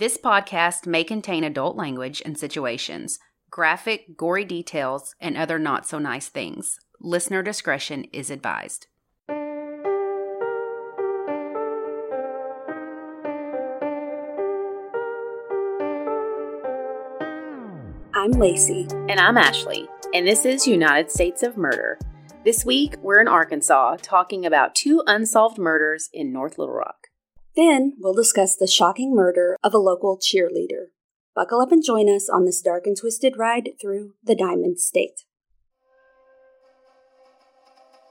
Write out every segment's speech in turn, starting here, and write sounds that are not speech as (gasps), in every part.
This podcast may contain adult language and situations, graphic, gory details, and other not so nice things. Listener discretion is advised. I'm Lacey. And I'm Ashley, and this is United States of Murder. This week, we're in Arkansas talking about two unsolved murders in North Little Rock. Then we'll discuss the shocking murder of a local cheerleader. Buckle up and join us on this dark and twisted ride through the Diamond State.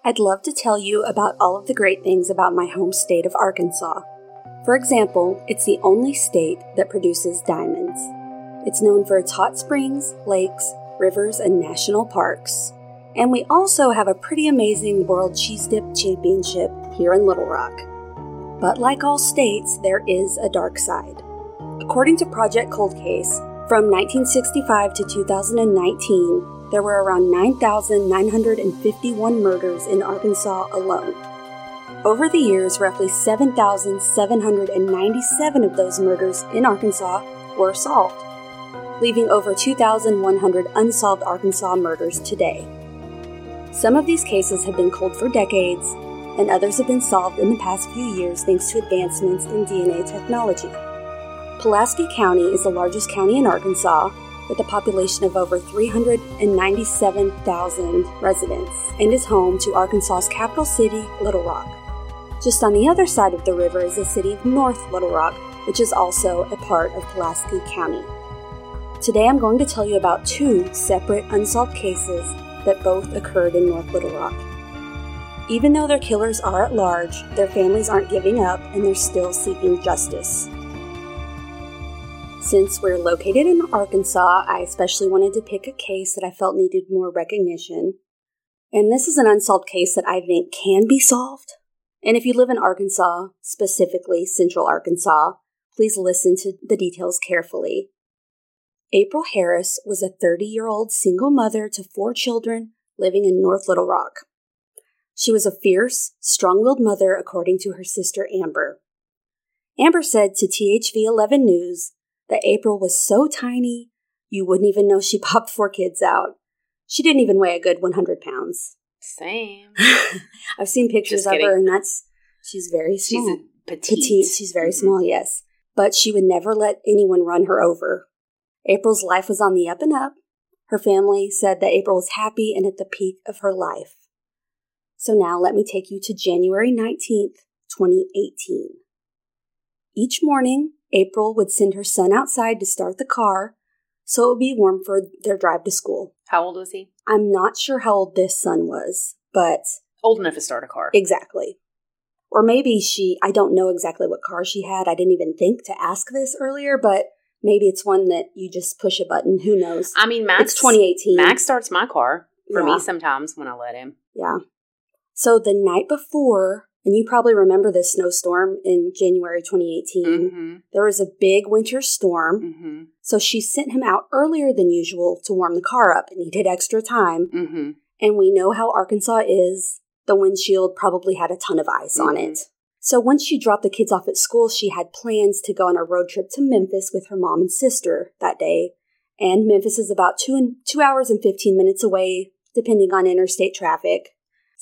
I'd love to tell you about all of the great things about my home state of Arkansas. For example, it's the only state that produces diamonds. It's known for its hot springs, lakes, rivers, and national parks. And we also have a pretty amazing World Cheese Dip Championship here in Little Rock. But like all states, there is a dark side. According to Project Cold Case, from 1965 to 2019, there were around 9,951 murders in Arkansas alone. Over the years, roughly 7,797 of those murders in Arkansas were solved, leaving over 2,100 unsolved Arkansas murders today. Some of these cases have been cold for decades, and others have been solved in the past few years thanks to advancements in DNA technology. Pulaski County is the largest county in Arkansas with a population of over 397,000 residents and is home to Arkansas's capital city, Little Rock. Just on the other side of the river is the city of North Little Rock, which is also a part of Pulaski County. Today I'm going to tell you about two separate unsolved cases that both occurred in North Little Rock. Even though their killers are at large, their families aren't giving up and they're still seeking justice. Since we're located in Arkansas, I especially wanted to pick a case that I felt needed more recognition. And this is an unsolved case that I think can be solved. And if you live in Arkansas, specifically Central Arkansas, please listen to the details carefully. April Harris was a 30 year old single mother to four children living in North Little Rock. She was a fierce, strong willed mother, according to her sister Amber. Amber said to THV 11 News that April was so tiny you wouldn't even know she (laughs) popped four kids out. She didn't even weigh a good 100 pounds. Same. (laughs) I've seen pictures of her, and that's she's very small. She's a petite. petite. She's very Mhm. small, yes. But she would never let anyone run her over. April's life was on the up and up. Her family said that April was happy and at the peak of her life. So now let me take you to January 19th, 2018. Each morning, April would send her son outside to start the car so it would be warm for their drive to school. How old was he? I'm not sure how old this son was, but Old enough to start a car. Exactly. Or maybe she, I don't know exactly what car she had. I didn't even think to ask this earlier, but maybe it's one that you just push a button. Who knows? I mean, Max. it's 2018. Max starts my car for Yeah. me sometimes when I let him. Yeah. So the night before, and you probably remember this snowstorm in January 2018, Mm-hmm. there was a big winter storm. Mm-hmm. So she sent him out earlier than usual to warm the car up, and he did extra time. Mm-hmm. And we know how Arkansas is. The windshield probably had a ton of ice on Mhm. it. So once she dropped the kids off at school, she had plans to go on a road trip to Memphis with her mom and sister that day. And Memphis is about two and two hours and fifteen minutes away, depending on interstate traffic.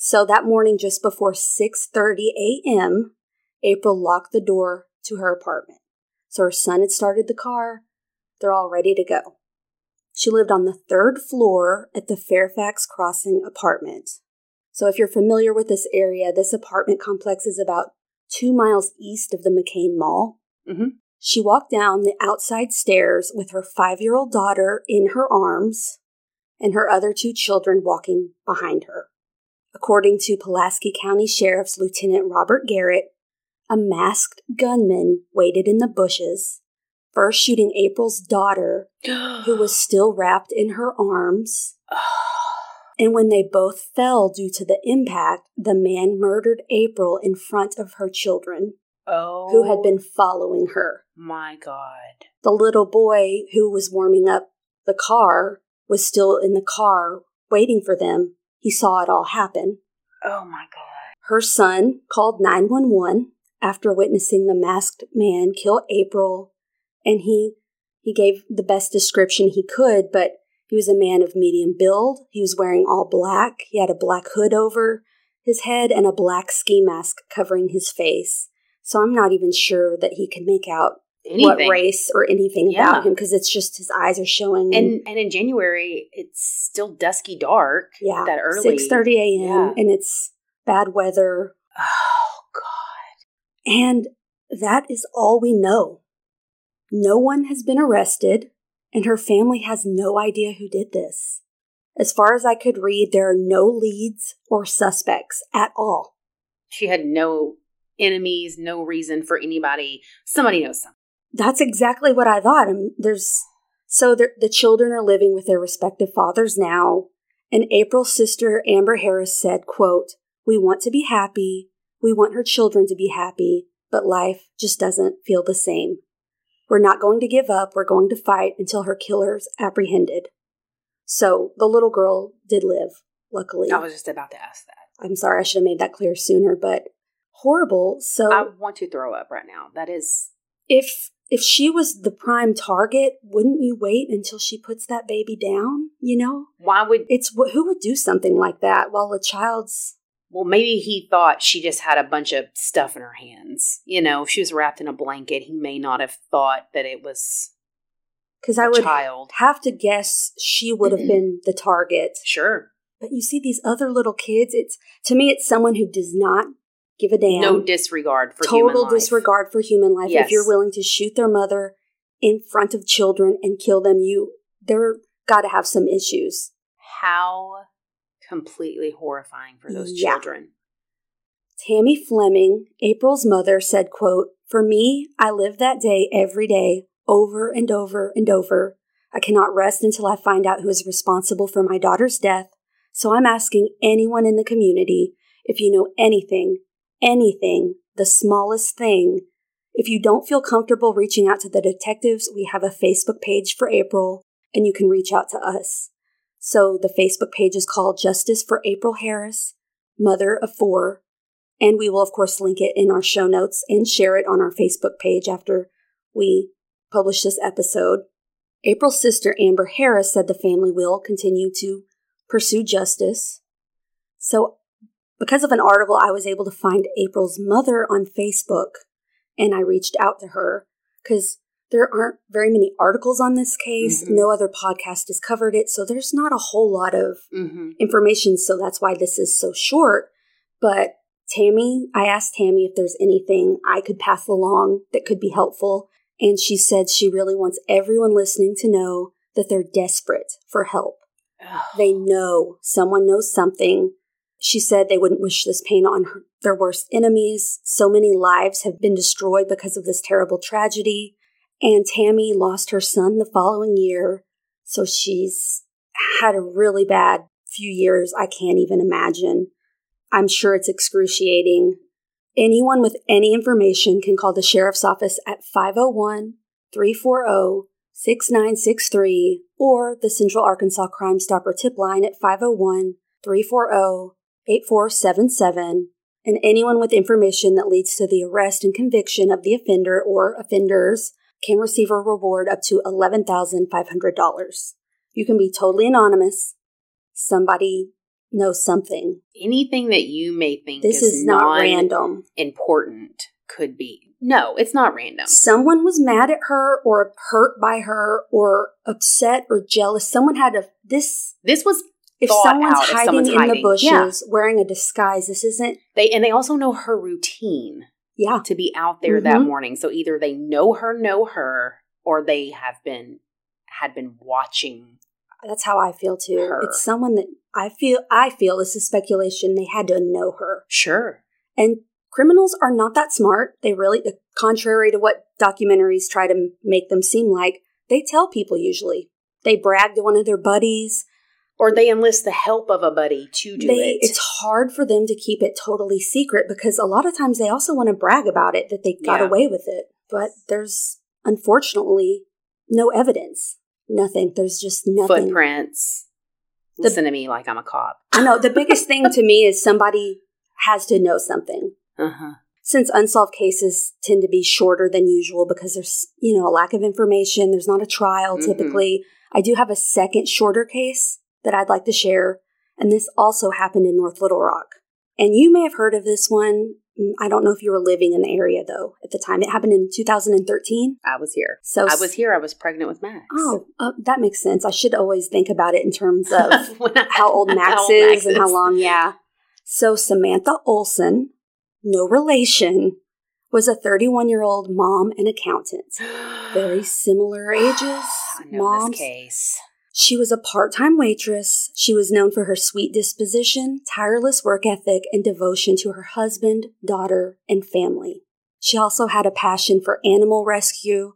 So that morning, just before six thirty a.m., April locked the door to her apartment. So her son had started the car. They're all ready to go. She lived on the third floor at the Fairfax Crossing apartment. So, if you're familiar with this area, this apartment complex is about two miles east of the McCain Mall. Mm-hmm. She walked down the outside stairs with her five year old daughter in her arms and her other two children walking behind her. According to Pulaski County Sheriff's Lieutenant Robert Garrett, a masked gunman waited in the bushes, first shooting April's daughter, who was (gasps) still wrapped in her arms. (sighs) And when they both fell due to the impact, the man murdered April in front of her children, oh, who had been oh following her. My God. The little boy who was warming up the car was still in the car waiting for them. He saw it all happen. Oh my God. Her son called 911 after witnessing the masked man kill April and he he gave the best description he could, but he was a man of medium build. He was wearing all black. He had a black hood over his head and a black ski mask covering his face. So I'm not even sure that he could make out Anything. what race or anything Yeah. about him because it's just his eyes are showing. And and in January, it's still dusky dark. yeah, that early. six thirty a.m. Yeah. and it's bad weather, Oh God. and that is all we know. No one has been arrested, and her family has no idea who did this. As far as I could read, there are no leads or suspects at all. She had no enemies, no reason for anybody. Somebody knows something. That's exactly what I thought. And there's so the, the children are living with their respective fathers now. And April's sister Amber Harris said, "quote We want to be happy. We want her children to be happy, but life just doesn't feel the same. We're not going to give up. We're going to fight until her killer's apprehended." So the little girl did live, luckily. I was just about to ask that. I'm sorry, I should have made that clear sooner, but horrible. So I want to throw up right now. That is if if she was the prime target, wouldn't you wait until she puts that baby down? You know, why would it's who would do something like that while a child's well maybe he thought she just had a bunch of stuff in her hands. You know, if she was wrapped in a blanket, he may not have thought that it was because I would child. have to guess she would have been the target. Sure. But you see these other little kids. It's to me, it's someone who does not give a damn. no disregard for human life. total disregard for human life. Yes. If you're willing to shoot their mother in front of children and kill them, you they're got to have some issues. How completely horrifying for those Yeah. children. Tammy Fleming, April's mother, said, quote, For me, I live that day every day, over and over and over. I cannot rest until I find out who is responsible for my daughter's death. So I'm asking anyone in the community if you know anything, anything, the smallest thing. If you don't feel comfortable reaching out to the detectives, we have a Facebook page for April, and you can reach out to us. So the Facebook page is called Justice for April Harris, Mother of Four, and we will, of course, link it in our show notes and share it on our Facebook page after we publish this episode. April's sister, Amber Harris, said the family will continue to pursue justice. So, because of an article, I was able to find April's mother on Facebook and I reached out to her because there aren't very many articles on this case. Mhm. No other podcast has covered it. So, there's not a whole lot of Mm-hmm. information, so that's why this is so short. But Tammy, I asked Tammy if there's anything I could pass along that could be helpful, and she said she really wants everyone listening to know that they're desperate for help. They know someone knows something. She said they wouldn't wish this pain on her, their worst enemies. So many lives have been destroyed because of this terrible tragedy. And Tammy lost her son the following year. So she's had a really bad few years. I can't even imagine. I'm sure it's excruciating. Anyone with any information can call the sheriff's office at 501 340 6963 or the Central Arkansas Crime Stopper tip line at 501 340 8477. And anyone with information that leads to the arrest and conviction of the offender or offenders can receive a reward up to $11,500. You can be totally anonymous. Somebody knows something. Anything that you may think This is, is not random. important could be. No, it's not random. Someone was mad at her or hurt by her or upset or jealous. Someone had a this This was if someone's out, if hiding someone's in the bushes Yeah. wearing a disguise, this isn't they and they also know her routine yeah. to be out there that Mhm. morning. So either they know her, know her, or they have been had been watching. That's how I feel too. Her. It's someone that I feel I feel this is speculation. They had to know her. Sure. And criminals are not that smart. They really contrary to what documentaries try to make them seem like, they tell people usually. They brag to one of their buddies. Or they enlist the help of a buddy to do they, it. It's hard for them to keep it totally secret because a lot of times they also want to brag about it that they got Yeah. away with it. But there's unfortunately no evidence. Nothing. There's just nothing. Footprints. The- Listen to me like I'm a cop. I know the biggest thing to me is somebody has to know something. Uh huh. since unsolved cases tend to be shorter than usual because there's, you know, a lack of information, there's not a trial Mhm. typically. I do have a second shorter case that I'd like to share, and this also happened in North Little Rock. And you may have heard of this one. Mm, I don't know if you were living in the area though at the time. It happened in 2013. I was here. So I was here. I was pregnant with Max. Oh, uh, that makes sense. I should always think about it in terms of (laughs) I- how old (laughs) Max how old is Max and how long. Yeah. So Samantha Olson, no relation, was a 31 year old mom and accountant. (gasps) Very similar ages. I know moms. this case. She was a part time waitress. She was known for her sweet disposition, tireless work ethic, and devotion to her husband, daughter, and family. She also had a passion for animal rescue,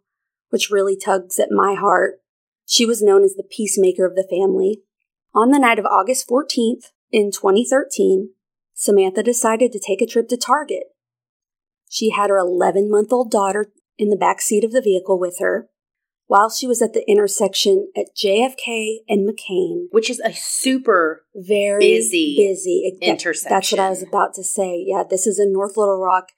which really tugs at my heart. She was known as the peacemaker of the family. On the night of August 14th in 2013, Samantha decided to take a trip to Target. She had her 11 month old daughter in the back seat of the vehicle with her while she was at the intersection at JFK and McCain. Which is a super Very Busy busy It- that- intersection. That's what I was about to say. Yeah, this is in North Little Rock.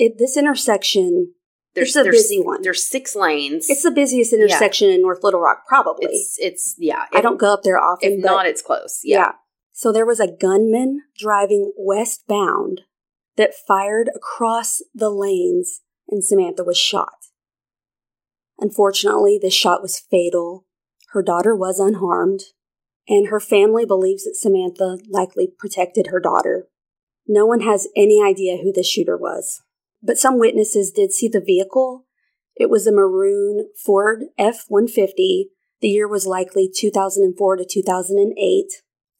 It, this intersection, there's It's a there's, busy one. There's six lanes. it's the busiest intersection in North Little Rock, probably. it's it's yeah. I don't go up there often. If not, it's close. yeah. Yeah. So there was a gunman driving westbound that fired across the lanes, and Samantha was shot. Unfortunately, this shot was fatal. Her daughter was unharmed, and her family believes that Samantha likely protected her daughter. No one has any idea who the shooter was, but some witnesses did see the vehicle. It was a maroon Ford F 150. The year was likely 2004 to 2008.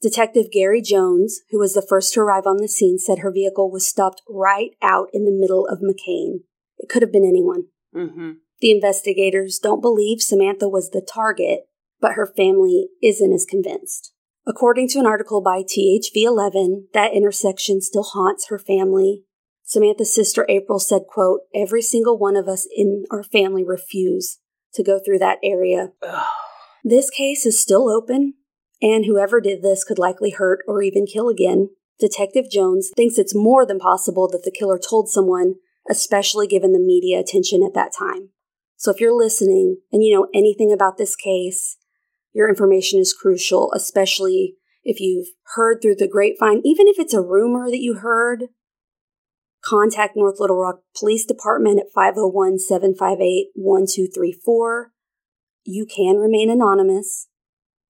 Detective Gary Jones, who was the first to arrive on the scene, said her vehicle was stopped right out in the middle of McCain. It could have been anyone. Mm-hmm. The investigators don't believe Samantha was the target, but her family isn't as convinced. According to an article by THV11, that intersection still haunts her family. Samantha's sister April said, quote, Every single one of us in our family refuse to go through that area. This case is still open, and whoever did this could likely hurt or even kill again. Detective Jones thinks it's more than possible that the killer told someone, especially given the media attention at that time. So if you're listening and you know anything about this case, your information is crucial, especially if you've heard through the grapevine, even if it's a rumor that you heard. Contact North Little Rock Police Department at 501 758 1234. You can remain anonymous.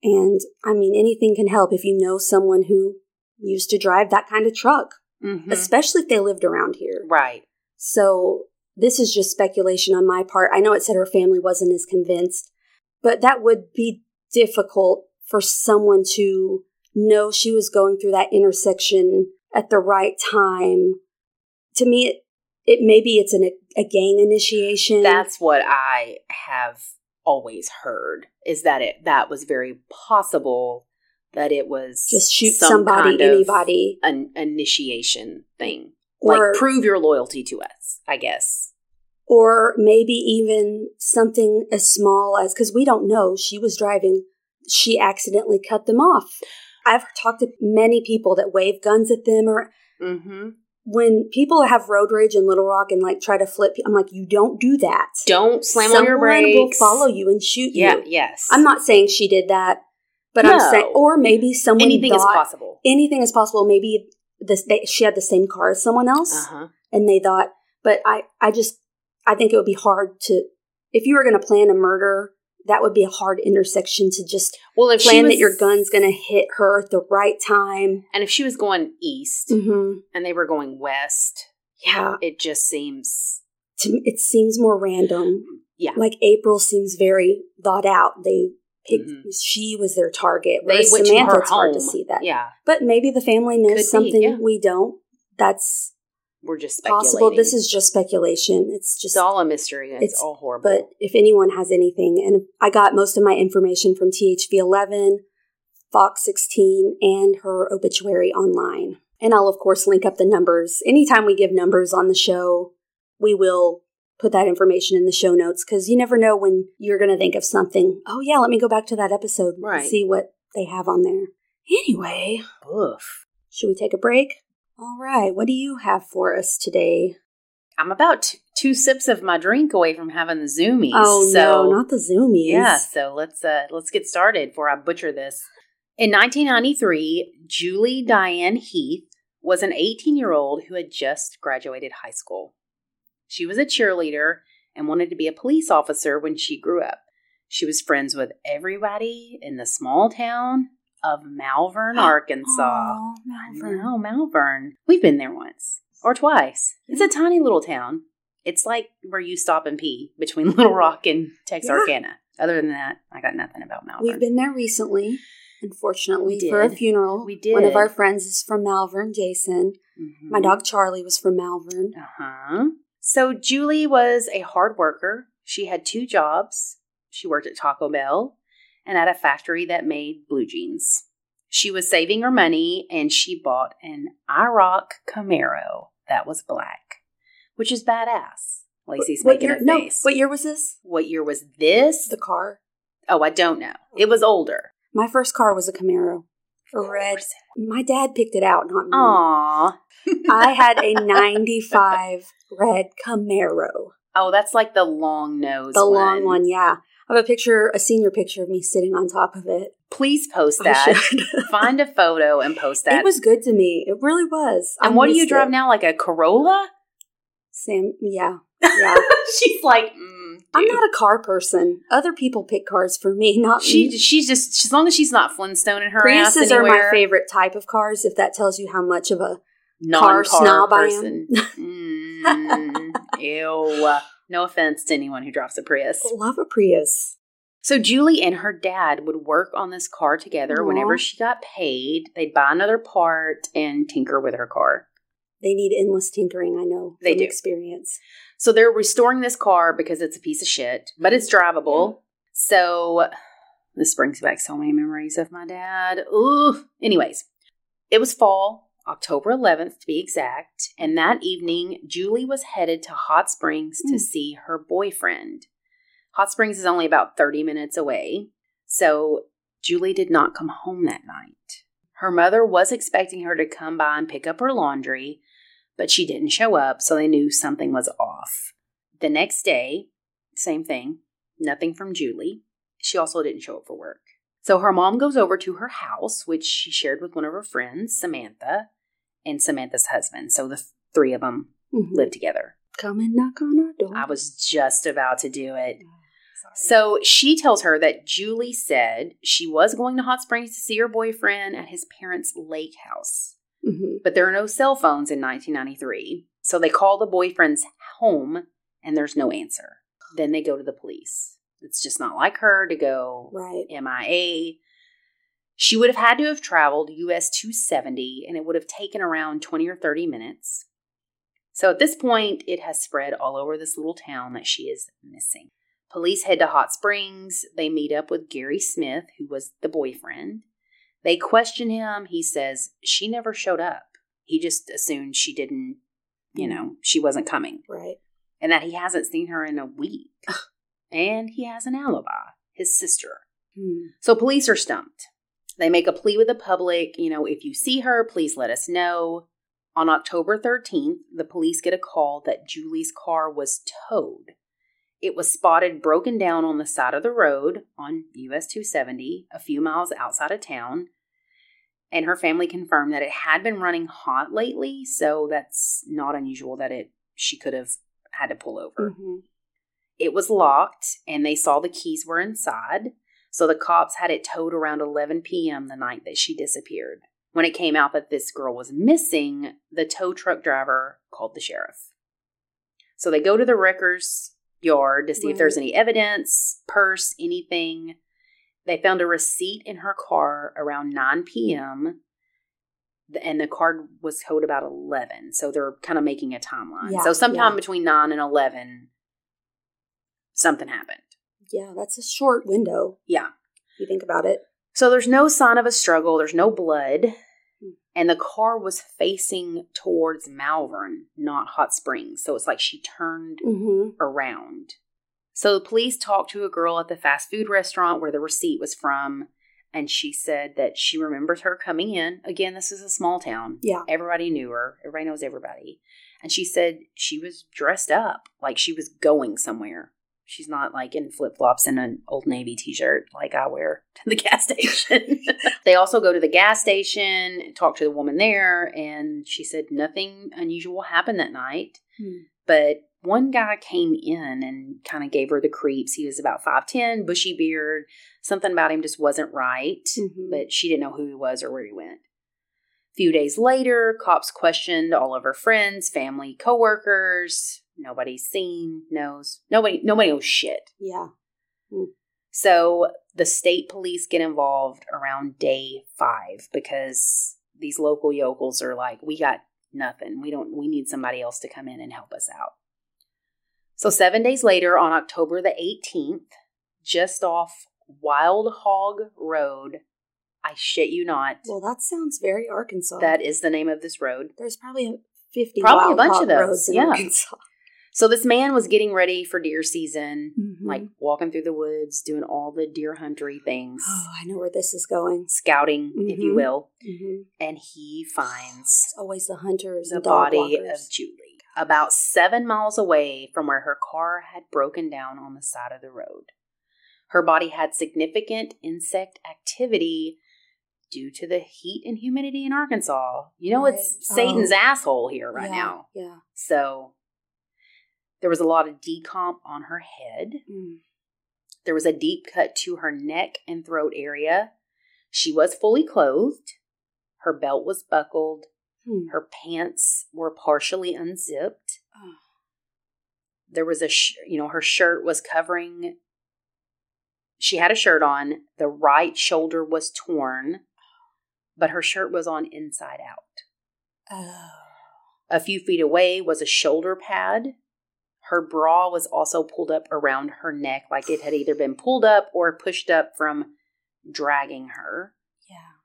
And I mean, anything can help if you know someone who used to drive that kind of truck, Mhm. especially if they lived around here. Right. So this is just speculation on my part. I know it said her family wasn't as convinced, but that would be difficult for someone to know she was going through that intersection at the right time. To me, it, it maybe it's an, a gang initiation. That's what I have always heard is that it that was very possible that it was just shoot some somebody, kind of anybody, an initiation thing. or like prove your loyalty to us, I guess. Or maybe even something as small as because we don't know she was driving she accidentally cut them off i've talked to many people that wave guns at them or Mm-hmm. when people have road rage in little rock and like try to flip i'm like you don't do that Don't slam Someone on your brakes. will follow you and shoot Yeah. you Yes. i'm not saying she did that but i'm saying or maybe someone Anything is possible. anything is possible maybe this they, she had the same car as someone else Uh huh. and they thought but i i just i think it would be hard to if you were going to plan a murder that would be a hard intersection to just Well, if plan was, that your gun's going to hit her at the right time and if she was going east mm-hmm. and they were going west, yeah it just seems to it seems more random Yeah. like april seems very thought out they picked Mhm. she was their target they whereas went samantha to her it's home. hard to see that Yeah, but maybe the family knows Could be, something yeah. we don't that's we're just speculating. possible this is just speculation it's just it's all a mystery. and It's, it's- all horrible. But if anyone has anything, and I got most of my information from THV11, Fox 16, and her obituary online. And I'll, of course, link up the numbers. Anytime we give numbers on the show, we will put that information in the show notes because you never know when you're going to think of something. Oh, yeah, let me go back to that episode and Right. see what they have on there. Anyway, Oof. should we take a break? All right, what do you have for us today? I'm about t- two sips of my drink away from having the zoomies. Oh so, no, not the zoomies. Yeah, so let's uh let's get started before I butcher this. In 1993, Julie Diane Heath was an 18-year-old who had just graduated high school. She was a cheerleader and wanted to be a police officer when she grew up. She was friends with everybody in the small town of Malvern, (gasps) Arkansas. I Malvern. know, Malvern. We've been there once or twice. It's a tiny little town. It's like where you stop and pee between (laughs) Little Rock and Texarkana. Other than that, I got nothing about Malvern. We've been there recently, unfortunately, for a funeral. We did. One of our friends is from Malvern, Jason. Mhm. My dog Charlie was from Malvern. Uh huh. So Julie was a hard worker. She had two jobs. She worked at Taco Bell and at a factory that made blue jeans. She was saving her money and she bought an IROC Camaro that was black, which is badass. Lacey's what making year? a No, face. what year was this? What year was this? The car. oh, I don't know. It was older. My first car was a Camaro, a red. My dad picked it out, not me. Aw. (laughs) I had a (laughs) '95 red Camaro, Oh, that's like the long nose. the long one. Yeah, I have a picture, a senior picture of me sitting on top of it. Please post (laughs) that. (laughs) Find a photo and post that. It was good to me. It really was. I And what do you drive it. now? Like a Corolla? Sam? Yeah, (laughs) yeah. she's like, mm, I'm not a car person. Other people pick cars for me, not She me. she's just as long as she's not Flintstone in her ass Priuses are my favorite type of cars. If that tells you how much of a non-car car snob I am. Mm, ew. No offense to anyone who drives a Prius. love a Prius. So Julie and her dad would work on this car together. Aw. Whenever she got paid, they'd buy another part and tinker with her car. They need endless tinkering. I know They do. experience. So they're restoring this car because it's a piece of shit, but it's drivable. So this brings back so many memories of my dad. Ooh. Anyways, it was fall, October 11th to be exact, and that evening Julie was headed to Hot Springs to Mm. see her boyfriend. Hot Springs is only about 30 minutes away, so Julie did not come home that night. Her mother was expecting her to come by and pick up her laundry, but she didn't show up, so they knew something was off. The next day, same thing, nothing from Julie. She also didn't show up for work. So her mom goes over to her house, which she shared with one of her friends, Samantha, and Samantha's husband. So the th- three of them Mhm. live together. Come and knock on our door. I was just about to do it. Sorry. So she tells her that Julie said she was going to Hot Springs to see her boyfriend at his parents' lake house. Mhm. But there are no cell phones in 1993. So they call the boyfriend's home and there's no answer. Then they go to the police. It's just not like her to go right. MIA. She would have had to have traveled US 270 and it would have taken around 20 or 30 minutes. So at this point, it has spread all over this little town that she is missing. Police head to Hot Springs. They meet up with Gary Smith, who was the boyfriend. They question him. He says she never showed up. He just assumed she didn't, you know, she wasn't coming Right. and that he hasn't seen her in a week. and he has an alibi, his sister. Hmm. So police are stumped. They make a plea with the public, you know, if you see her, please let us know. On October 13th, the police get a call that Julie's car was towed. It was spotted broken down on the side of the road on US 270, a few miles outside of town. And her family confirmed that it had been running hot lately, so that's not unusual that it she could have had to pull over. Mhm. It was locked and they saw the keys were inside. So the cops had it towed around 11 p.m. the night that she disappeared. When it came out that this girl was missing, the tow truck driver called the sheriff. So they go to the wrecker's yard to see if there's any evidence, purse, anything. They found a receipt in her car around 9 p.m. And the card was towed about 11. So they're kind of making a timeline. Yeah, so sometime yeah. between 9 and 11, something happened. Yeah, that's a short window Yeah. if you think about it. So there's no sign of a struggle, there's no blood, Hmm. and the car was facing towards Malvern, not Hot Springs. So it's like she turned Mm-hmm. around. So the police talked to a girl at the fast food restaurant where the receipt was from, and she said that she remembers her coming in. Again, this is a small town. Yeah. Everybody knew her, everybody knows everybody. And she said she was dressed up like she was going somewhere. She's not like in flip flops and an old Navy t shirt like I wear (laughs) to the gas station. (laughs) they also go to the gas station, talk to the woman there, and she said nothing unusual happened that night. Hmm. But one guy came in and kind of gave her the creeps. He was about 5'10, bushy beard. Something about him just wasn't right, Mhm. but she didn't know who he was or where he went. A few days later, cops questioned all of her friends, family, coworkers. Nobody's seen, knows. Nobody nobody knows shit. Yeah. Hmm. So the state police get involved around day five because these local yokels are like, we got nothing. We don't we need somebody else to come in and help us out. So seven days later, on October the 18th, just off Wild Hog Road, I shit you not. Well, that sounds very Arkansas. that is the name of this road. There's probably 50 Probably a bunch of those, roads in yeah. Arkansas. So this man was getting ready for deer season, Mhm. like walking through the woods, doing all the deer huntery things, oh, I know where this is going. scouting, if you Mhm. will. hmm and he finds It's always the hunters the body walkers. of Julie about seven miles away from where her car had broken down on the side of the road. Her body had significant insect activity due to the heat and humidity in Arkansas. You know, it's Satan's Oh. asshole here right Yeah, now. Yeah. So there was a lot of decomp on her head. Mm. There was a deep cut to her neck and throat area. She was fully clothed. Her belt was buckled. Hmm. Her pants were partially unzipped. Oh. There was a, sh- you know, her shirt was covering. She had a shirt on. The right shoulder was torn, but her shirt was on inside out. Oh. A few feet away was a shoulder pad. Her bra was also pulled up around her neck, like it had either been pulled up or pushed up from dragging her. Yeah.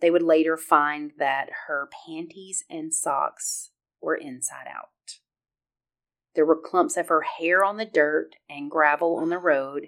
They would later find that her panties and socks were inside out. There were clumps of her hair on the dirt and gravel on the road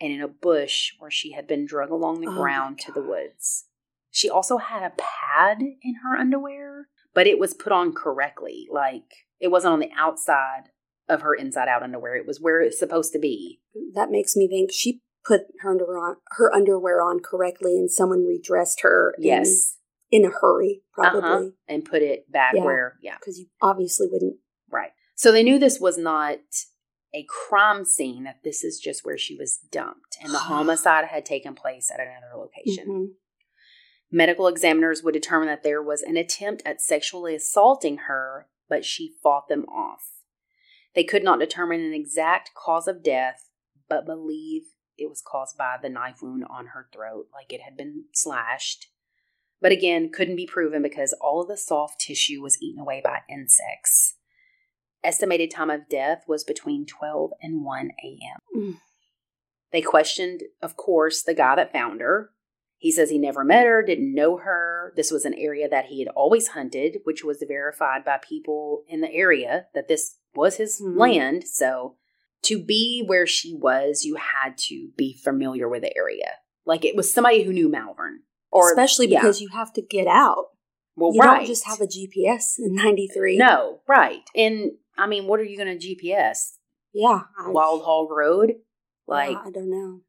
and in a bush where she had been drug along the Oh ground to the woods. She also had a pad in her underwear, but it was put on correctly. Like it wasn't on the outside of her inside out underwear, it was where it's supposed to be. That makes me think she put her underwear on, her underwear on correctly and someone redressed her Yes. in, a hurry, Uh-huh. probably. And put it back Yeah. where, yeah. Because you obviously wouldn't. Right. So they knew this was not a crime scene, that this is just where she was dumped, and the (gasps) homicide had taken place at another location. Mhm. Medical examiners would determine that there was an attempt at sexually assaulting her, but she fought them off. They could not determine an exact cause of death, but believe it was caused by the knife wound on her throat, like it had been slashed. But again, couldn't be proven because all of the soft tissue was eaten away by insects. Estimated time of death was between 12 and 1 a.m. Mm. They questioned, of course, the guy that found her. He says he never met her, didn't know her. This was an area that he had always hunted, which was verified by people in the area that this was his Mhm. land. So to be where she was, you had to be familiar with the area. Like it was somebody who knew Malvern. Or Especially yeah. because you have to get out. well, you right. don't just have a GPS in 93. No, right. And I mean, what are you going to GPS? Yeah. I, Wild Hog Road? Like, yeah, I don't know.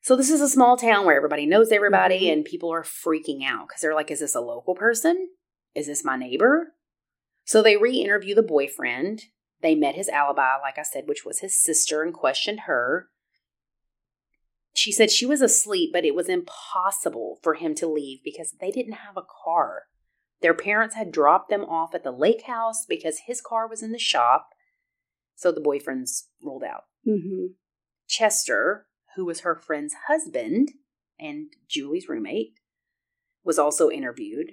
so this is a small town where everybody knows everybody Mhm. and people are freaking out because they're like, is this a local person? Is this my neighbor? So they re interview the boyfriend. They met his alibi, like I said, which was his sister, and questioned her. She said she was asleep, but it was impossible for him to leave because they didn't have a car. Their parents had dropped them off at the lake house because his car was in the shop. So the boyfriend's rolled out. hmm Chester, who was her friend's husband and Julie's roommate, was also interviewed.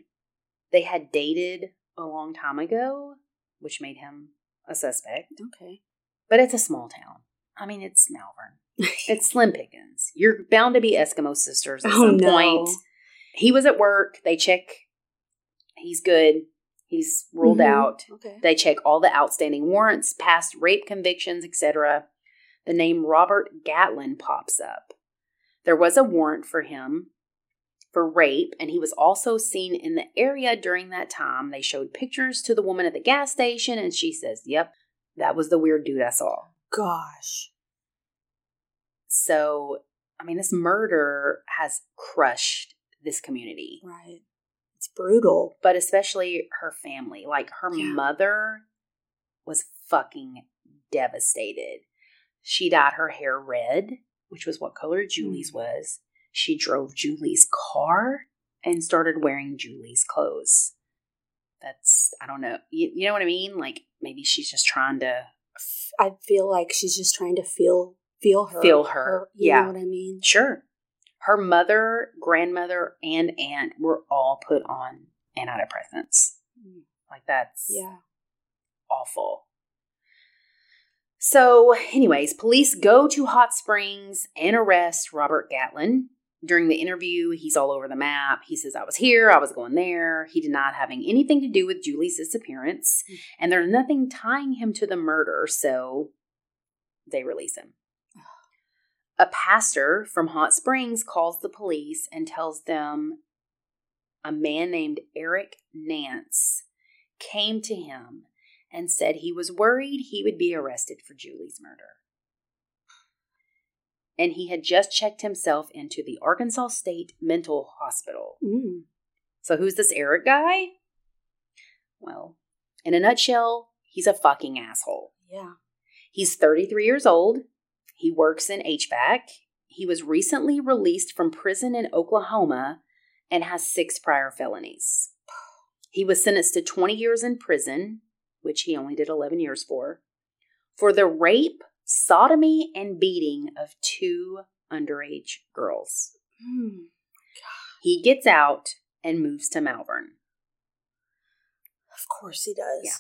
They had dated a long time ago, which made him a suspect. Okay. But it's a small town. I mean, it's Malvern. (laughs) It's Slim Pickens. You're bound to be Eskimo sisters at Oh, some no. point. He was at work. They check. He's good. He's ruled Mhm. out. Okay. They check all the outstanding warrants, past rape convictions, etc. The name Robert Gatlin pops up. There was a warrant for him, for rape, and he was also seen in the area during that time. They showed pictures to the woman at the gas station, and she says, Yep, that was the weird dude I saw. Gosh. So, I mean, this murder has crushed this community, Right. It's brutal. but especially her family. Like, her Yeah. mother was fucking devastated. She dyed her hair red, which was what color Julie's Mm. was. She drove Julie's car and started wearing Julie's clothes. That's, I don't know. You, you know what I mean? Like, maybe she's just trying to I feel like she's just trying to feel feel her. Feel her, you yeah. know what I mean? Sure. Her mother, grandmother, and aunt were all put on antidepressants. Mm. Like that's Yeah. awful. So, anyways, police go to Hot Springs and arrest Robert Gatlin. During the interview, he's all over the map. He says, I was here, I was going there. He denied having anything to do with Julie's disappearance, Mm. and there's nothing tying him to the murder, so they release him. A pastor from Hot Springs calls the police and tells them a man named Eric Nance came to him and said he was worried he would be arrested for Julie's murder. And he had just checked himself into the Arkansas State Mental Hospital. Mm. So, who's this Eric guy? Well, in a nutshell, he's a fucking asshole. Yeah. He's 33 years old. He works in HVAC. He was recently released from prison in Oklahoma and has six prior felonies. He was sentenced to 20 years in prison, which he only did 11 years for, for the rape, sodomy, and beating of two underage girls. Mm. He gets out and moves to Malvern. Of course he does. Yeah.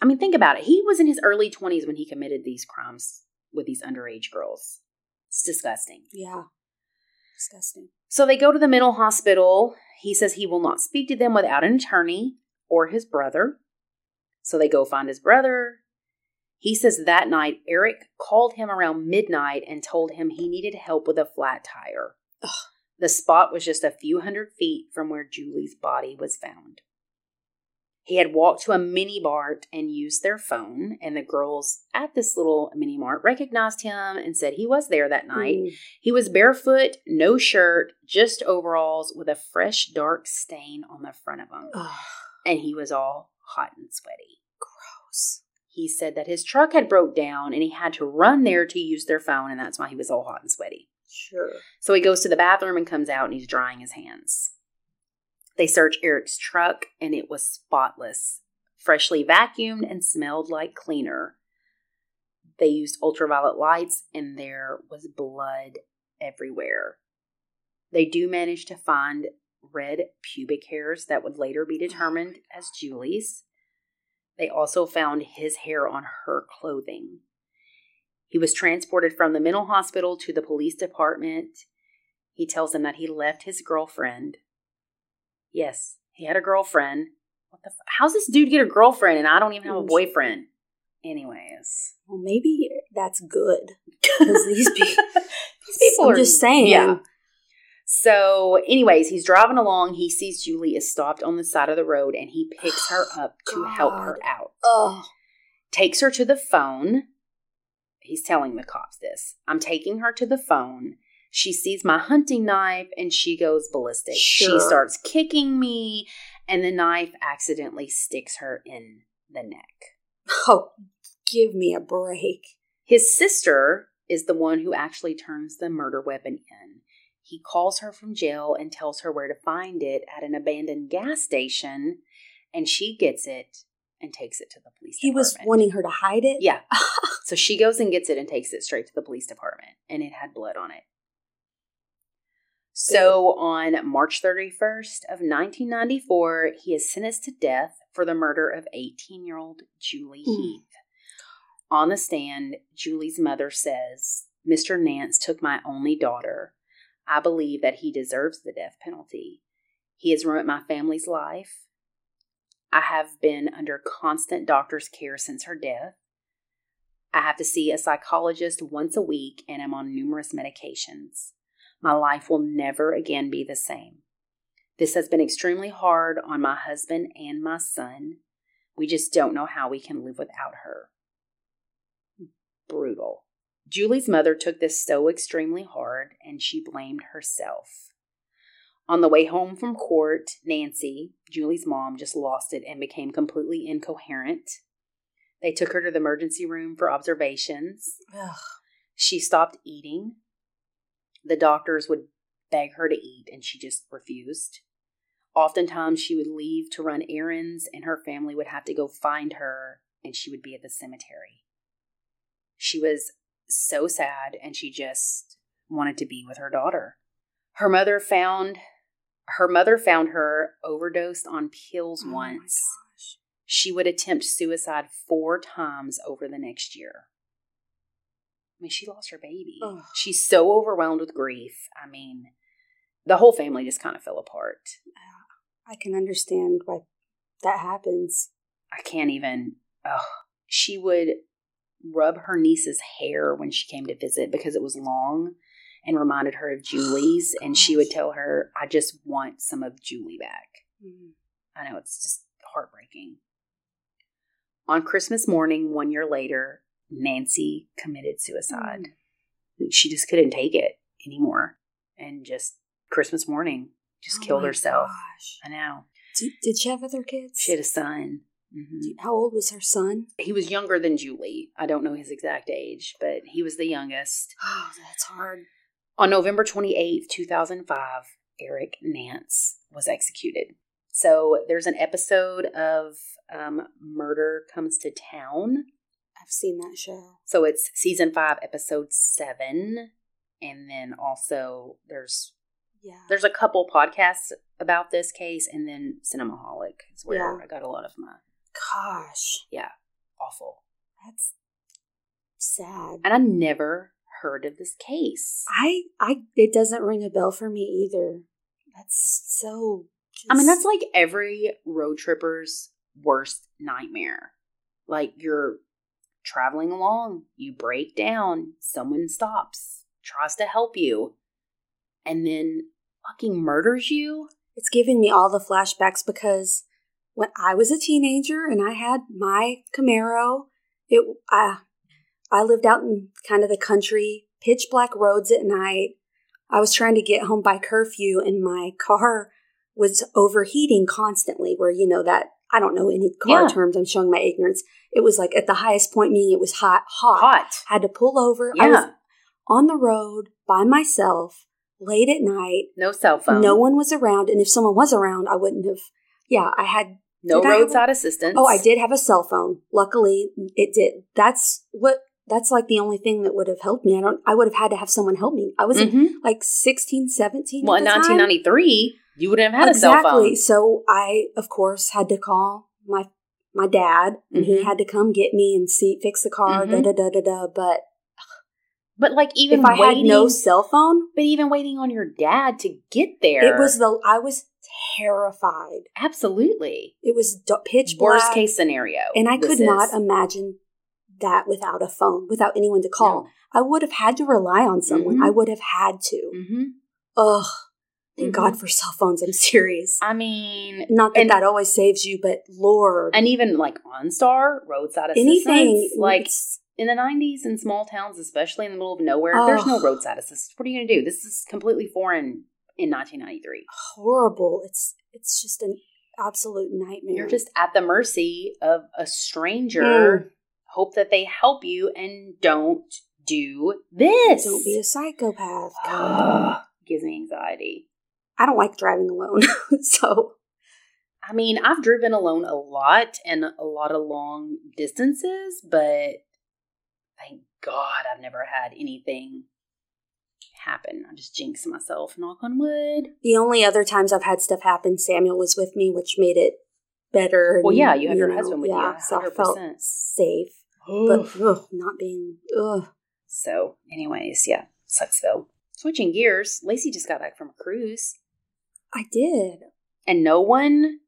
I mean, think about it. He was in his early 20s when he committed these crimes with these underage girls. It's disgusting. Yeah. Disgusting. So they go to the mental hospital. He says he will not speak to them without an attorney or his brother. So they go find his brother. He says that night Eric called him around midnight and told him he needed help with a flat tire. Ugh. The spot was just a few hundred feet from where Julie's body was found. He had walked to a mini mart and used their phone, and the girls at this little mini mart recognized him and said he was there that night. Mm. He was barefoot, no shirt, just overalls with a fresh dark stain on the front of him. And he was all hot and sweaty. He said that his truck had broke down and he had to run there to use their phone and that's why he was all hot and sweaty. Sure. So he goes to the bathroom and comes out and he's drying his hands. They search Eric's truck and it was spotless, freshly vacuumed and smelled like cleaner. They used ultraviolet lights and there was blood everywhere. They do manage to find red pubic hairs that would later be determined as Julie's. They also found his hair on her clothing. He was transported from the mental hospital to the police department. He tells them that he left his girlfriend. Yes, he had a girlfriend. What the? F- How's this dude get a girlfriend and I don't even have a boyfriend? Anyways, Well, maybe that's good. (laughs) 'Cause these pe- these people I'm are just saying. Yeah. So, anyways, he's driving along. He sees Julie is stopped on the side of the road, and he picks her (sighs) up to help her out. Oh. takes her to the phone. He's telling the cops this. I'm taking her to the phone. She sees my hunting knife and she goes ballistic. She starts kicking me, and the knife accidentally sticks her in the neck. (laughs) Oh, give me a break. His sister is the one who actually turns the murder weapon in. He calls her from jail and tells her where to find it at an abandoned gas station, and she gets it and takes it to the police He was wanting her to hide it? Yeah. (laughs) So she goes and gets it and takes it straight to the police department, and it had blood on it. So on March 31st of 1994, he is sentenced to death for the murder of 18-year-old Julie Mm. Heath. On the stand, Julie's mother says, "Mr. Nance took my only daughter. I believe that he deserves the death penalty. He has ruined my family's life. I have been under constant doctor's care since her death. I have to see a psychologist once a week and am on numerous medications. My life will never again be the same. This has been extremely hard on my husband and my son. We just don't know how we can live without her. Brutal. Julie's mother took this so extremely hard and she blamed herself. On the way home from court, Nancy, Julie's mom, just lost it and became completely incoherent. They took her to the emergency room for observations. Ugh. She stopped eating. The doctors would beg her to eat, and she just refused. Oftentimes, she would leave to run errands, and her family would have to go find her, and she would be at the cemetery. She was so sad, and she just wanted to be with her daughter. Her mother found her mother found her overdosed on pills Oh once. She would attempt suicide four times over the next year. I mean, she lost her baby. Ugh. She's so overwhelmed with grief. I mean, the whole family just kind of fell apart. I can understand why that happens. I can't even. Ugh. She would rub her niece's hair when she came to visit because it was long and reminded her of Julie's. and she would tell her, I just want some of Julie back. Mm. I know it's just heartbreaking. On Christmas morning, one year later, Nancy committed suicide. She just couldn't take it anymore. And just Christmas morning, just Oh killed herself. gosh. I know. Did, did she have other kids? She had a son. Mhm. How old was her son? He was younger than Julie. I don't know his exact age, but he was the youngest. (gasps) Oh, that's hard. On November 28th, 2005, Eric Nance was executed. So there's an episode of um, Murder Comes to Town. I've seen that show. So it's season five, episode seven. And then also there's Yeah. there's a couple podcasts about this case, and then Cinemaholic is where Yeah. I got a lot of my Gosh, Yeah. awful. that's sad. And I never heard of this case. I, I, it doesn't ring a bell for me either. That's so. I mean, that's like every road tripper's worst nightmare. Like you're traveling along, you break down, someone stops, tries to help you, and then fucking murders you. it's giving me all the flashbacks because when I was a teenager and I had my Camaro, it I I lived out in kind of the country, pitch black roads at night. I was trying to get home by curfew and my car was overheating constantly where you know that I don't know any car Yeah. terms, I'm showing my ignorance. It was like at the highest point meaning it was hot hot. Hot. Had to pull over. I was Yeah. on the road by myself late at night. No cell phone. No one was around, and if someone was around, I wouldn't have. Yeah, I had. No Did roadside assistance. Oh, I did have a cell phone. Luckily, it did. That's what. That's like the only thing that would have helped me. I don't. I would have had to have someone help me. I was Mhm. like 16, 17. Well, in the time. 1993, you wouldn't have had exactly. a cell phone. So I, of course, had to call my my dad, and he Mhm. had to come get me and see fix the car. Mhm. Da da da da da. But But like even if I waiting, had no cell phone, but even waiting on your dad to get there, it was the. I was terrified. absolutely It was d- pitch worst case scenario. And I could not imagine that without a phone, without anyone to call. No. I would have had to rely on someone. Mhm. I would have had to. Mhm. Ugh. Thank Mhm. God for cell phones. I'm serious. I mean, Not that and- that always saves you, but Lord. and even like OnStar, roadside assistance, anything. like in the 90s in small towns, especially in the middle of nowhere, there's no roadside assistance. What are you going to do? This is completely foreign in 1993. horrible. It's it's just an absolute nightmare. You're just at the mercy of a stranger. Mm. Hope that they help you and don't do this. don't be a psychopath. (sighs) Gives me anxiety. I don't like driving alone. (laughs) so I mean, I've driven alone a lot and a lot of long distances, but thank God I've never had anything happen. I just jinx myself, knock on wood. the only other times I've had stuff happen, Samuel was with me, which made it better. Well, yeah, you have your husband with you, yeah, So I felt 100%. safe. But ugh, not being ugh. So, anyways, yeah, Sucksville. Switching gears, Lacey just got back from a cruise, I did. and no one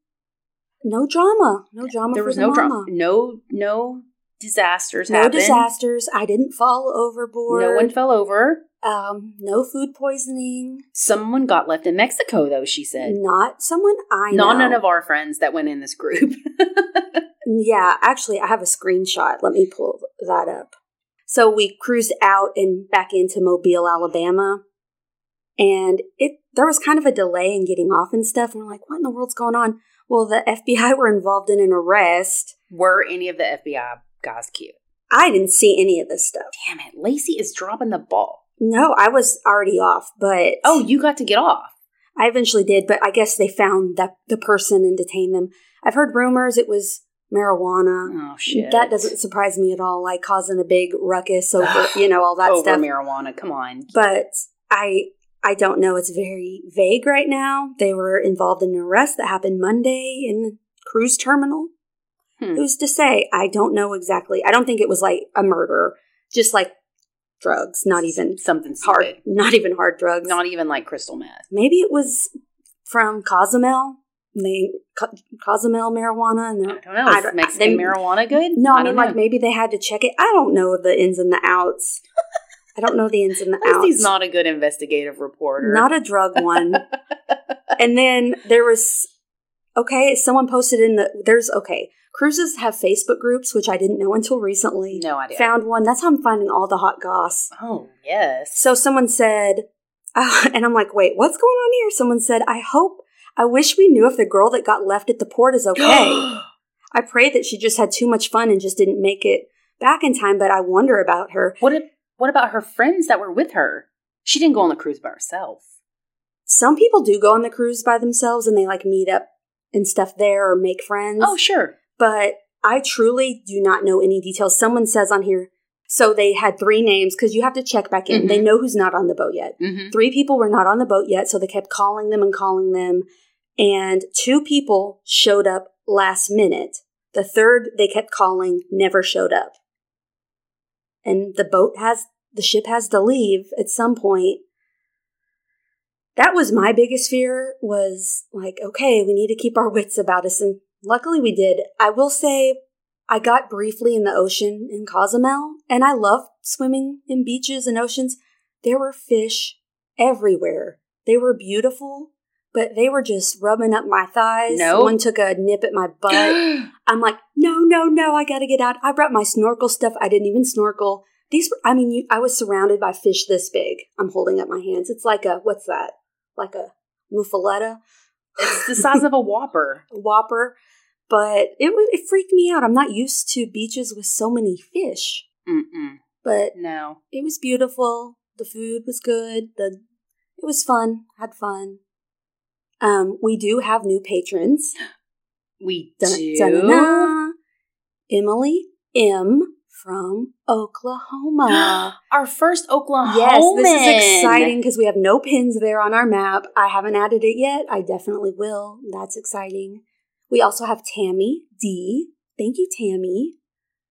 No drama. No drama there was no drama, no no disasters No happened. disasters. I didn't fall overboard. No one fell over. Um, no food poisoning. Someone got left in Mexico, though, she said. Not someone I know. Not none of our friends that went in this group. (laughs) Yeah, actually, I have a screenshot. Let me pull that up. So we cruised out and back into Mobile, Alabama, and it there was kind of a delay in getting off and stuff. And we're like, "What in the world's going on?" Well, the FBI (laughs) were involved in an arrest. Were any of the FBI guys cute? I didn't see any of this stuff. Damn it. Lacey is dropping the ball. No, I was already off, but Oh, you got to get off. I eventually did. But I guess they found that the person and detained them. I've heard rumors it was marijuana. Oh, shit. That doesn't surprise me at all, like causing a big ruckus over, (sighs) you know, all that stuff. Over stuff. marijuana. Come on. But I I don't know. It's very vague right now. They were involved in an arrest that happened Monday in the cruise terminal. Hmm. Who's to say? I don't know exactly. I don't think it was like a murder, just like drugs, not even Something hard, stupid. not even hard drugs. Not even like crystal meth. Maybe it was from Cozumel. They Co- Cozumel marijuana, and I don't know. I Is Mexican they- marijuana good? no, I, mean don't like know. maybe they had to check it. I don't know the ins and the outs. (laughs) I don't know the ins and the outs. He's not a good investigative reporter. Not a drug one. (laughs) and then there was okay, someone posted in the there's okay. Cruises have Facebook groups, which I didn't know until recently. no idea. Found one. That's how I'm finding all the hot goss. oh, yes. So someone said, uh, (laughs) and I'm like, wait, what's going on here? Someone said, I hope, I wish we knew if the girl that got left at the port is okay. (gasps) I pray that she just had too much fun and just didn't make it back in time, but I wonder about her. what, if, what about her friends that were with her? She didn't go on the cruise by herself. Some people do go on the cruise by themselves and they like meet up and stuff there or make friends. Oh, sure. But I truly do not know any details. Someone says on here, so they had three names because you have to check back in. Mhm. They know who's not on the boat yet. Mm-hmm. Three people were not on the boat yet, so they kept calling them and calling them. And two people showed up last minute. The third they kept calling never showed up. And the boat has, the ship has to leave at some point. That was my biggest fear was like, okay, we need to keep our wits about us. And luckily we did. I will say I got briefly in the ocean in Cozumel and I love swimming in beaches and oceans. There were fish everywhere. They were beautiful, but they were just rubbing up my thighs. No. One took a nip at my (gasps) butt. I'm like, no, no, no, I gotta get out. I brought my snorkel stuff. I didn't even snorkel. These were, I mean, you, I was surrounded by fish this big. I'm holding up my hands. It's like a, what's that? Like a muffaletta? it's the size of a whopper. (laughs) a whopper. But it, it freaked me out. I'm not used to beaches with so many fish. Mm-mm. But No. it was beautiful. The food was good. The it was fun. Had fun. Um, we do have new patrons. (gasps) We Dun, do. dun. Emily M from Oklahoma. (gasps) Our first Oklahoma. yes, this is exciting because we have no pins there on our map. I haven't added it yet. I definitely will. That's exciting. We also have Tammy D. Thank you, Tammy.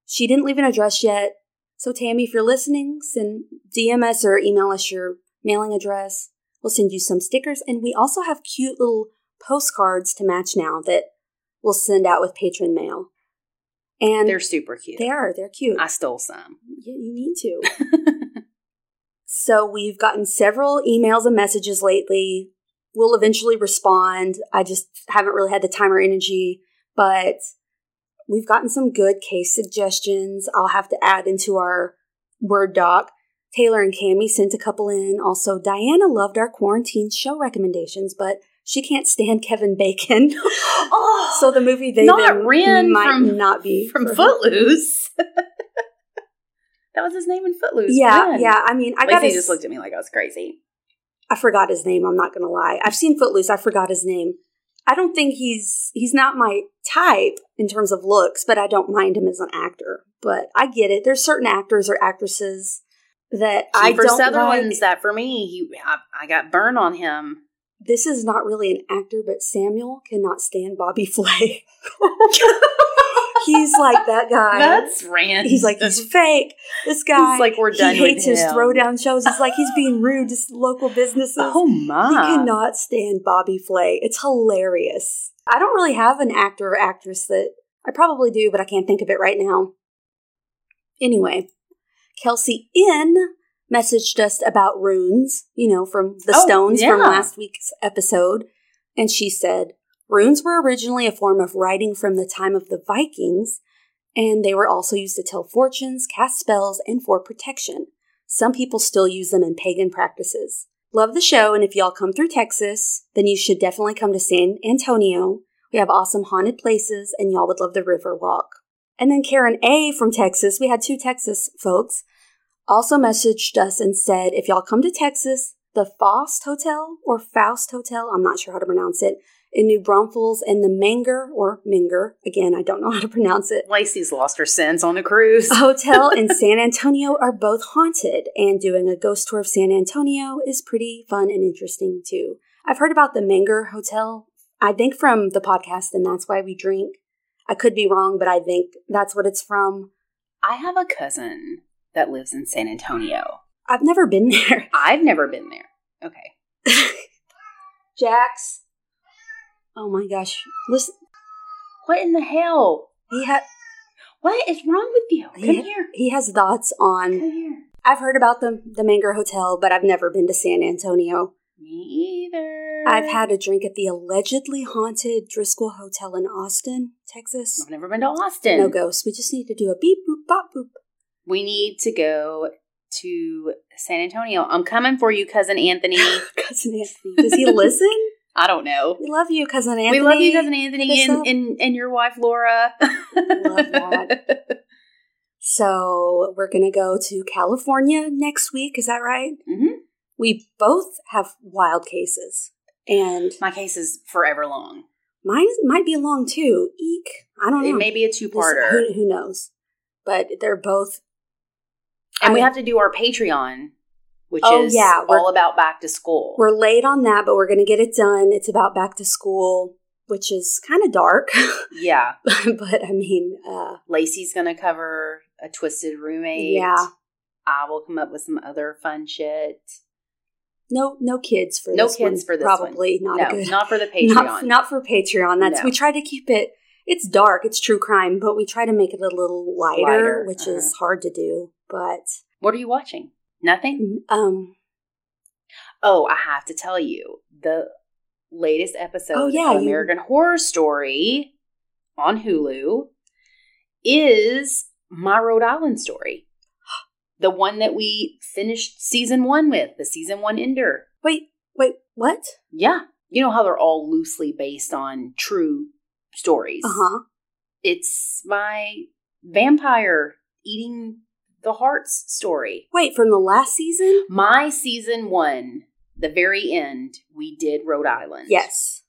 She didn't leave an address yet. So, Tammy, if you're listening, send DMS or email us your mailing address. We'll send you some stickers. And we also have cute little postcards to match now that we'll send out with patron mail. And They're super cute. they are, they're cute. I stole some. Yeah, you need to. (laughs) So we've gotten several emails and messages lately. We'll eventually respond. I just haven't really had the time or energy, but we've gotten some good case suggestions. I'll have to add into our Word doc. Taylor and Cami sent a couple in. Also, Diana loved our quarantine show recommendations, but she can't stand (laughs) Kevin Bacon. (laughs) oh, so the movie they Not Ren might from- not be (laughs) from. Footloose. that was his name in Footloose. Yeah, Ren. yeah. I mean, I got just looked at me like I was crazy. I forgot his name. I'm not gonna lie. I've seen Footloose. I forgot his name. I don't think he's he's not my type in terms of looks, but I don't mind him as an actor. But I get it. There's certain actors or actresses that I Kiefer don't Sutherland's like. that for me. He, I, I got burned on him. This is not really an actor, but Samuel cannot stand Bobby (laughs) Flay. (laughs) he's like that guy. That's random. He's like he's (laughs) fake. This guy. He's like, we're done He hates his him. throwdown shows. He's like he's being rude to local businesses. oh my. He cannot stand Bobby Flay. It's hilarious. I don't really have an actor or actress that I probably do, but I can't think of it right now. Anyway, Kelsey in messaged us about runes, you know, from the Oh, stones from last week's episode. And she said, Runes were originally a form of writing from the time of the Vikings, and they were also used to tell fortunes, cast spells, and for protection. Some people still use them in pagan practices. Love the show, and if y'all come through Texas, then you should definitely come to San Antonio. We have awesome haunted places, and y'all would love the river walk. And then Karen A from Texas, we had two Texas folks, also messaged us and said, if y'all come to Texas, the Faust Hotel or Faust Hotel, I'm not sure how to pronounce it, in New Braunfels and the Menger or Minger, again, I don't know (laughs) how to pronounce it, Lacey's lost her sense on a cruise. hotel in San Antonio are both haunted, and doing a ghost tour of San Antonio is pretty fun and interesting too. I've heard about the Menger Hotel, I think from the podcast, and that's why we drink. I could be wrong, but I think that's what it's from. I have a cousin that lives in San Antonio. I've never been (laughs) there. I've never been there. Okay. (laughs) Jax. Oh my gosh. Listen, What in the hell? he had What is wrong with you? Come he, here. he has thoughts Come on here. I've heard about the the Menger Hotel, but I've never been to San Antonio. Me either. I've had a drink at the allegedly haunted Driskill Hotel in Austin, Texas. I've never been to Austin. No ghosts. We just need to do a beep boop bop boop. We need to go to San Antonio. I'm coming for you, cousin Anthony. (laughs) cousin Anthony. Does he listen? I don't know. We love you, cousin Anthony. We love you, cousin Anthony, and, and and your wife Laura. Love that. (laughs) So we're gonna go to California next week. Is that right? hmm We both have wild cases, and My case is forever long. mine might be long too. Eek! I don't know. It may be a two-parter, Who, who knows? But they're both. and we have to do our Patreon, which Oh, is yeah, all about back to school. We're late on that, but we're gonna get it done. It's about back to school, which is kind of dark, (laughs) yeah, but I mean, uh, Lacey's gonna cover a twisted roommate. Yeah. I will come up with some other fun shit. no, no kids for this. No kids one. for this one. Probably not no, a good. not for the (laughs) Patreon. Not, not for Patreon. That's No. we try to keep it. It's dark. It's true crime, but we try to make it a little lighter, Lighter, which uh-huh. is hard to do. But what are you watching? Nothing. um, Oh, I have to tell you the latest episode Oh, yeah, of you- American Horror Story on Hulu is my Rhode Island story. (gasps) The one that we finished season one with, the season one ender. wait, wait, what? Yeah. You know how they're all loosely based on true stories. Uh huh. It's my vampire eating the hearts story. Wait, from the last season? My season one, the very end, we did Rhode Island. Yes.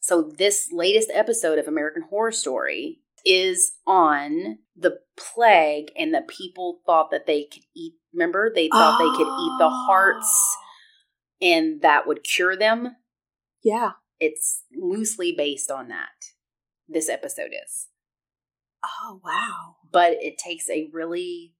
So this latest episode of American Horror Story is on the plague and the people thought that they could eat remember they thought they could eat the hearts ah. and that would cure them. Yeah. It's loosely based on that. This episode is. Oh wow. But it takes a really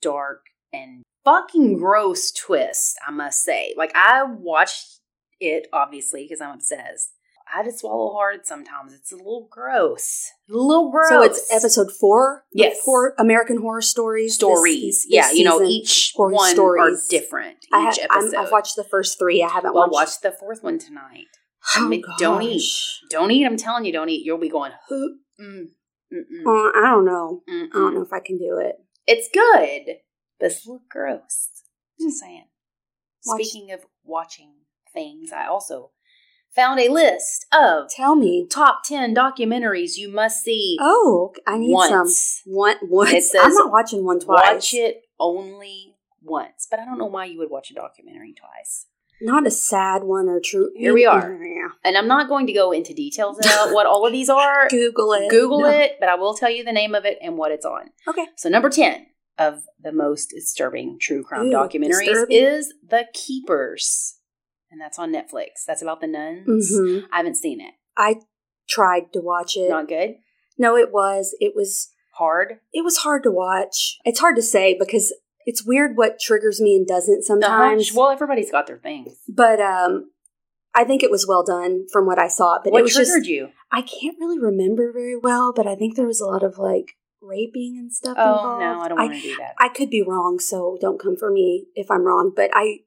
dark and fucking gross twist, I must say. Like I watched it obviously because I'm obsessed. I had to swallow hard sometimes. It's a little gross. A little gross. So it's episode four. Yes. Four American Horror Stories. stories. this yeah, you know, each horror one are different. Each I have, episode. I've watched the first three. I haven't well, watched. watch the fourth one tonight. Oh, Make- don't eat. Don't eat. I'm telling you, don't eat. You'll be going. "Huh, Mm, mm-mm, Uh, I don't know. I don't know if I can do it. It's good, but it's a little gross. Just saying. Watch- Speaking of watching things, I also found a list of Tell me. top 10 documentaries you must see Oh, I need once. some. One once. It says I'm not watching one twice. Watch it only once. But I don't know why you would watch a documentary twice. Not a sad one or true. Here we are. Yeah. And I'm not going to go into details about what all of these are. (laughs) Google it. Google No. it, but I will tell you the name of it and what it's on. Okay. So, number 10 of the most disturbing true crime Ooh, documentaries disturbing. is The Keepers. And that's on Netflix. That's about the nuns. Mhm. I haven't seen it. I tried to watch it. Not good. no, it was. It was. Hard. It was hard to watch. It's hard to say because it's weird what triggers me and doesn't sometimes. Uh-huh. Well, everybody's got their things. but um, I think it was well done from what I saw. But what it was triggered just you? I can't really remember very well. But I think there was a lot of like raping and stuff Oh involved. no, I don't want to do that. I could be wrong, so don't come for me if I'm wrong. But I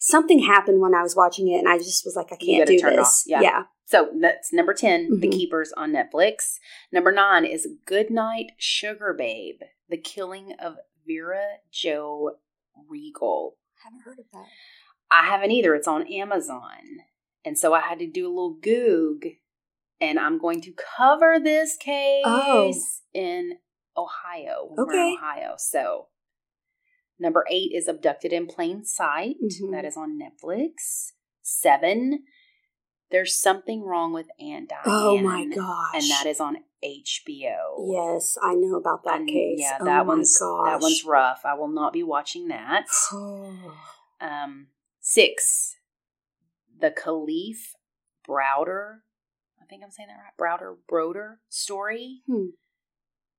something happened when I was watching it, and I just was like, I can't do this. off. Yeah. So that's number 10, The Mhm. Keepers on Netflix. Number nine is Goodnight Sugar Babe, The Killing of Vera Jo Reigle. I haven't heard of that. I haven't either. It's on Amazon. And so I had to do a little goog. And I'm going to cover this case Oh. in Ohio. In Okay. Ohio. So number eight is Abducted in Plain Sight. Mhm. That is on Netflix. Seven, There's Something Wrong with Aunt Diane. Oh my gosh! And that is on HBO. yes, I know about that And, case. Yeah, oh that my one's gosh. that one's rough. I will not be watching that. (sighs) Um, six, the Kalief Browder. I think I'm saying that right. Browder Broder story. Hmm.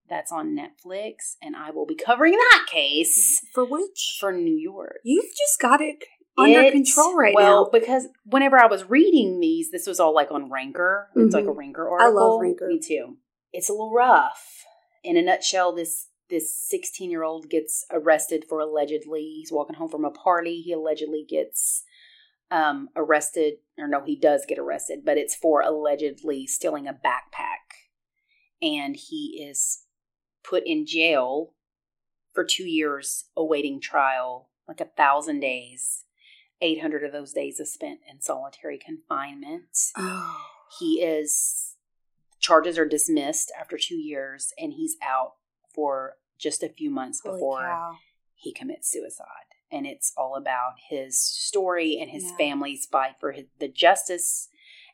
That's on Netflix, and I will be covering that case For which for New York. you've just got it under It's- control right well, now. because whenever I was reading these, this was all like on Ranker. It's like a Mhm. Ranker I love Ranker. Me too. It's a little rough. In a nutshell, this this 16 year old gets arrested for allegedly he's walking home from a party. He allegedly gets um, arrested, or no, he does get arrested, but it's for allegedly stealing a backpack, and he is put in jail for two years awaiting trial, like a thousand days. 800 of those days is spent in solitary confinement. oh, He is, charges are dismissed after two years, and he's out for just a few months holy before cow! he commits suicide. And it's all about his story and his Yeah. family's fight for his, the justice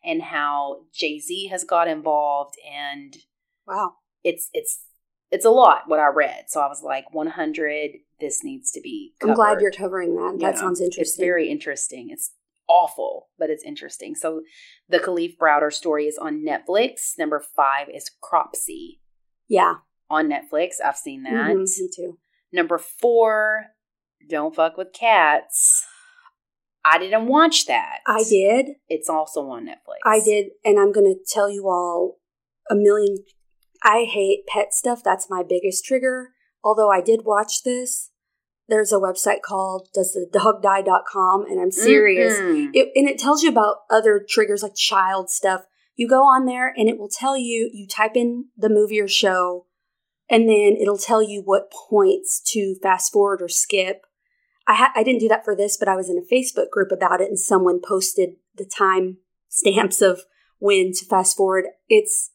and how Jay Z has got involved. And Wow. it's, it's, it's a lot what I read. So I was like, 100, this needs to be I'm glad you're covering that. That Yeah. sounds interesting. It's very interesting. It's awful, but it's interesting. So the Kalief Browder story is on Netflix. Number five is Cropsy yeah. on Netflix. I've seen that. Mhm, me too. Number four, Don't Fuck with Cats. I didn't watch that. I did. It's also on Netflix. I did, and I'm going to tell you all a million. I hate pet stuff. That's my biggest trigger. Although I did watch this, there's a website called doesthedogdie.com, and I'm serious. Mm-mm. It, and it tells you about other triggers like child stuff. You go on there and it will tell you, you type in the movie or show, and then it'll tell you what points to fast forward or skip. I, ha- I didn't do that for this, but I was in a Facebook group about it, and someone posted the time stamps of when to fast forward. It's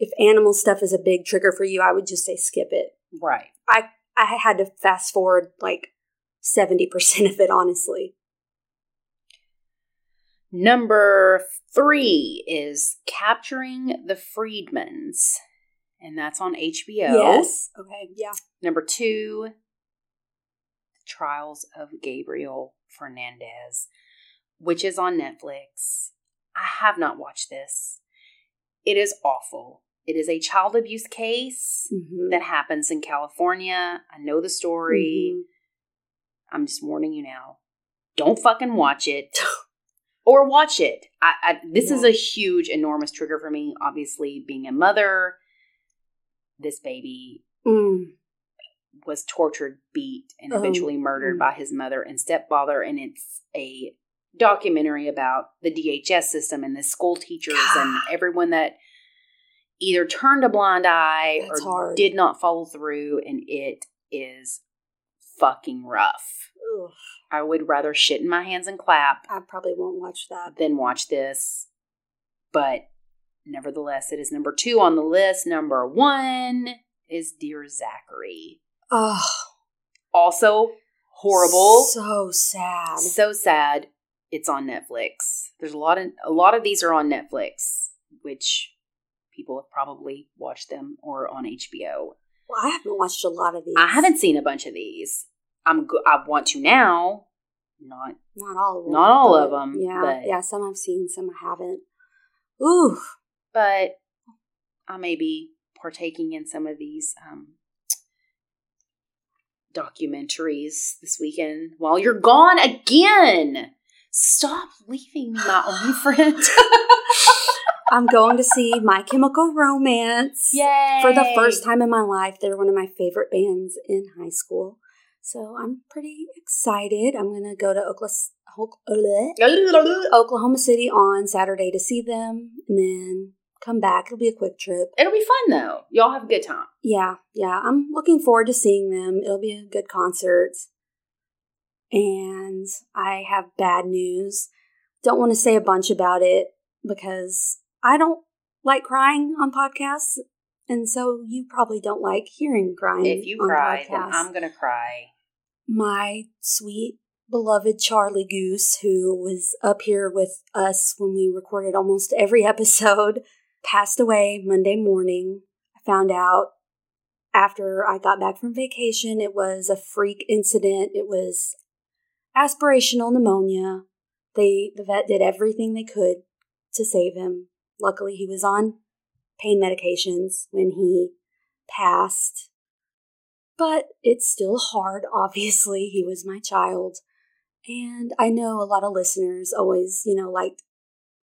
if animal stuff is a big trigger for you, I would just say skip it. Right. I I had to fast forward like 70% of it, honestly. Number three is Capturing the Friedmans, and that's on HBO. Yes. Okay. Yeah. Number two, Trials of Gabriel Fernandez, which is on Netflix. I have not watched this. It is awful. It is a child abuse case Mhm. that happens in California. I know the story. Mhm. I'm just warning you now. Don't fucking watch it. (laughs) or watch it. I, I this is a huge, enormous trigger for me. Obviously, being a mother, this baby Mm. was tortured, beat, and Oh, eventually murdered mm. by his mother and stepfather. And it's a documentary about the DHS system and the school teachers and everyone that either turned a blind eye That's or hard. did not follow through. And it is fucking rough. Ugh. I would rather shit in my hands and clap I probably won't watch that. than watch this. But nevertheless, it is number two on the list. Number one is Dear Zachary. Oh, Also horrible. So sad. So sad. It's on Netflix. There's a lot of a lot of these are on Netflix, which people have probably watched them or on HBO. Well, I haven't watched a lot of these. I haven't seen a bunch of these. I'm go- I want to now. Not Not all of them. Not all of 'em, Yeah. but- Yeah. Some I've seen, some I haven't. Ooh. but I may be partaking in some of these um, documentaries this weekend while you're gone again. Stop leaving me, my only (laughs) friend. (laughs) I'm going to see My Chemical Romance. Yay! For the first time in my life, they're one of my favorite bands in high school. So I'm pretty excited. I'm going to go to Oklahoma, (laughs) Oklahoma City on Saturday to see them and then come back. It'll be a quick trip. It'll be fun though. Y'all have a good time. Yeah, yeah. I'm looking forward to seeing them. It'll be a good concert. And I have bad news. Don't want to say a bunch about it because I don't like crying on podcasts. And so you probably don't like hearing crying. If you cry, podcasts. then I'm going to cry. My sweet, beloved Charlie Goose, who was up here with us when we recorded almost every (laughs) episode, passed away Monday morning. I found out after I got back from vacation. It was a freak incident. It was aspirational pneumonia. They the vet did everything they could to save him. Luckily, he was on pain medications when he passed. But it's still hard, (laughs) obviously. He was my child. And I know a lot of listeners always, you know, liked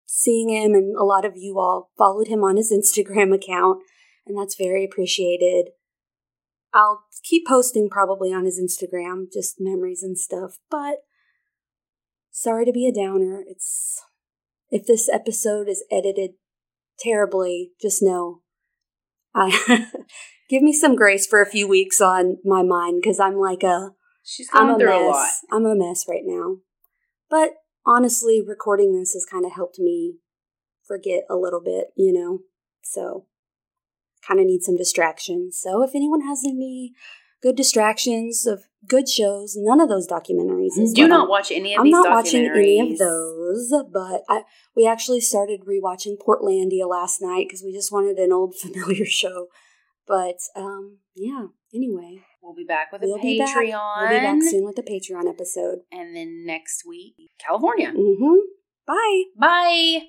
seeing him, and a lot of you all followed him on his Instagram (laughs) account, and that's very appreciated. I'll keep posting probably on his Instagram, just memories and stuff, but sorry to be a downer. It's if this episode is edited terribly, just know I (laughs) give me some grace for a few weeks on my mind because I'm like a she's going I'm a through mess. a lot. I'm a mess right now. But honestly, recording this has kind of helped me forget a little bit, you know. So kind of need some distractions. So if anyone has any good distractions of good shows, none of those documentaries. Do not watch any of I'm not watching any of those, but I, we actually started rewatching Portlandia last night because we just wanted an old (laughs) familiar show. But um, yeah, anyway. We'll be back with a we'll Patreon. Be. We'll be back soon with a Patreon episode. And then next week, California. Mm-hmm. Bye. Bye.